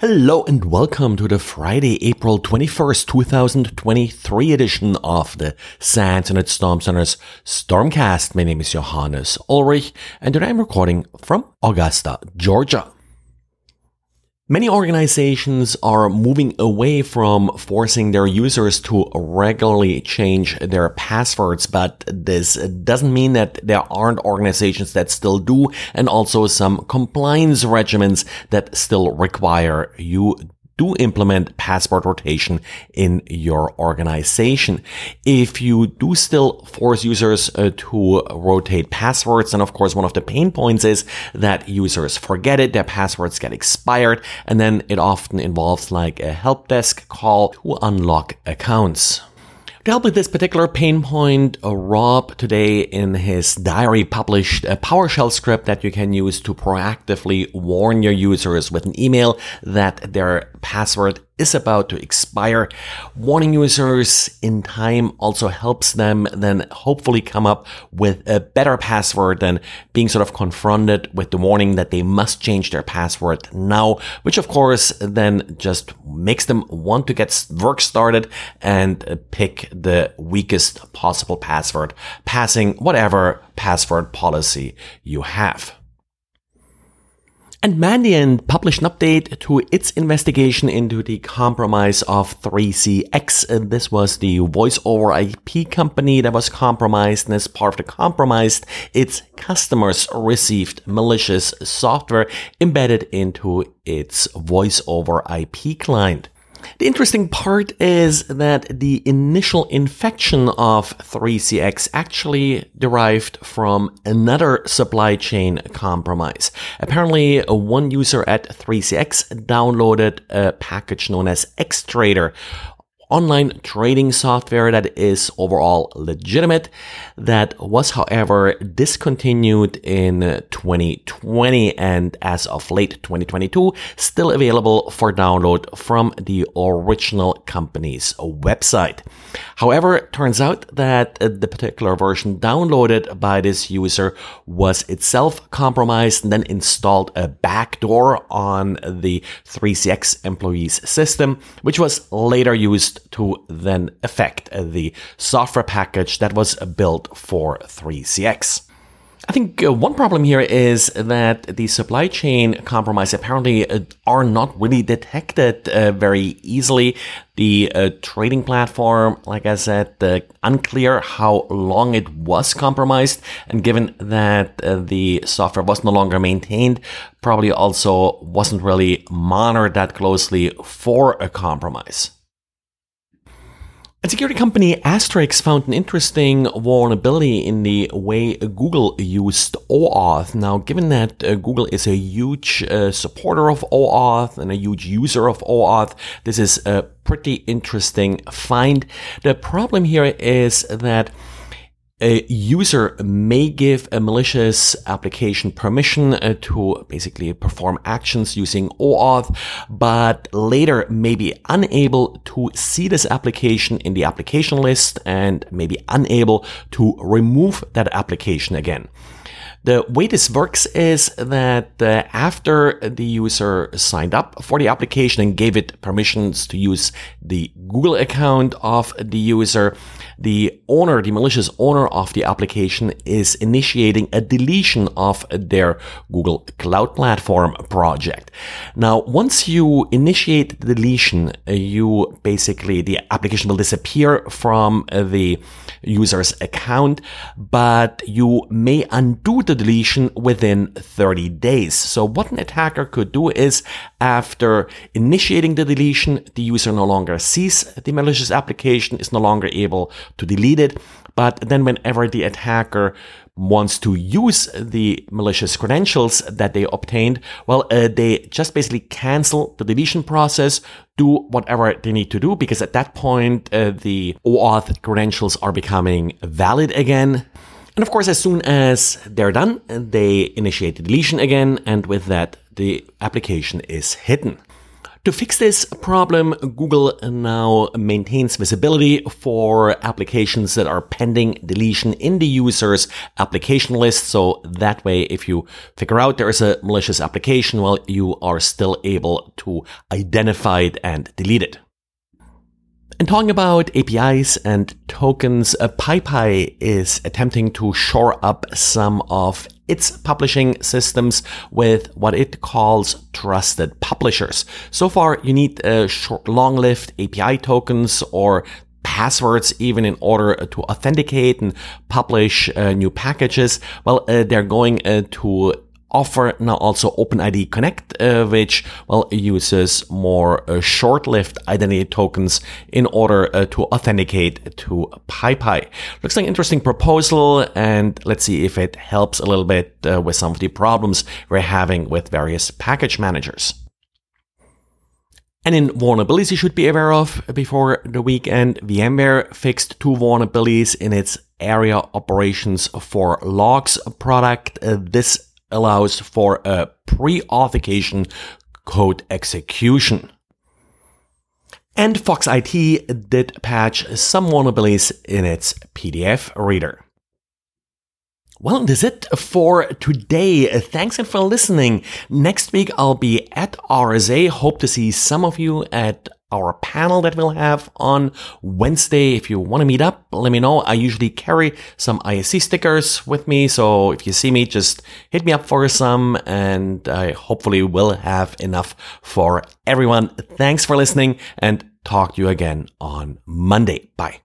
Hello and welcome to the Friday, April 21st, 2023 edition of the SANS Internet Storm Center's Stormcast. My name is Johannes Ulrich and today I'm recording from Augusta, Georgia. Many organizations are moving away from forcing their users to regularly change their passwords, but this doesn't mean that there aren't organizations that still do and also some compliance regimens that still require you do implement password rotation in your organization. If you do still force users uh, to rotate passwords, and of course, one of the pain points is that users forget it, their passwords get expired, and then it often involves like a help desk call to unlock accounts. To help with this particular pain point, uh, Rob today in his diary published a PowerShell script that you can use to proactively warn your users with an email that their password is about to expire. Warning users in time also helps them then hopefully come up with a better password than being sort of confronted with the warning that they must change their password now, which of course then just makes them want to get work started and uh, pick the weakest possible password, passing whatever password policy you have. And Mandiant published an update to its investigation into the compromise of 3CX. And This was the voice over IP company that was compromised, and as part of the compromise, its customers received malicious software embedded into its voice over IP client. The interesting part is that the initial infection of 3CX actually derived from another supply chain compromise. Apparently, one user at 3CX downloaded a package known as Xtrader online trading software that is overall legitimate. That was, however, discontinued in 2020 and as of late 2022, still available for download from the original company's website. However, turns out that the particular version downloaded by this user was itself compromised and then installed a backdoor on the 3CX employees system, which was later used to then affect the software package that was built for 3CX. I think uh, one problem here is that the supply chain compromise apparently uh, are not really detected uh, very easily. The uh, trading platform, like I said, uh, unclear how long it was compromised, and given that uh, the software was no longer maintained, probably also wasn't really monitored that closely for a compromise. And security company Astrix found an interesting vulnerability in the way Google used OAuth. Now, given that uh, Google is a huge uh, supporter of OAuth and a huge user of OAuth, this is a pretty interesting find. The problem here is that a user may give a malicious application permission uh, to basically perform actions using OAuth, but later may be unable to see this application in the application list and may be unable to remove that application again. The way this works is that uh, after the user signed up for the application and gave it permissions to use the Google account of the user, the owner, the malicious owner of the application is initiating a deletion of their Google Cloud Platform project. Now, once you initiate the deletion, uh, you basically, the application will disappear from the user's account, but you may undo the deletion within 30 days. So what an attacker could do is after initiating the deletion, the user no longer sees the malicious application, is no longer able to delete it. But then whenever the attacker wants to use the malicious credentials that they obtained, well, uh, they just basically cancel the deletion process, do whatever they need to do, because at that point, uh, the OAuth credentials are becoming valid again. And of course, as soon as they're done, they initiate the deletion again, and with that, the application is hidden. To fix this problem, Google now maintains visibility for applications that are pending deletion in the user's application list. So that way, if you figure out there is a malicious application, well, you are still able to identify it and delete it. And talking about APIs and tokens, uh, PyPI is attempting to shore up some of its publishing systems with what it calls trusted publishers. So far, you need short, long-lived API tokens or passwords even in order to authenticate and publish uh, new packages. Well, uh, they're going uh, to offer now also OpenID Connect, uh, which well uses more uh, short-lived identity tokens in order uh, to authenticate to PyPI. Looks like an interesting proposal, and let's see if it helps a little bit uh, with some of the problems we're having with various package managers. And in vulnerabilities you should be aware of before the weekend, VMware fixed two vulnerabilities in its Aria operations for logs product. Uh, this allows for a pre-authentication code execution. And Foxit did patch some vulnerabilities in its PDF reader. Well, that's it for today. Thanks for listening. Next week I'll be at RSA. Hope to see some of you at our panel that we'll have on Wednesday. If you want to meet up, let me know. I usually carry some ISC stickers with me. So if you see me, just hit me up for some and I hopefully will have enough for everyone. Thanks for listening and talk to you again on Monday. Bye.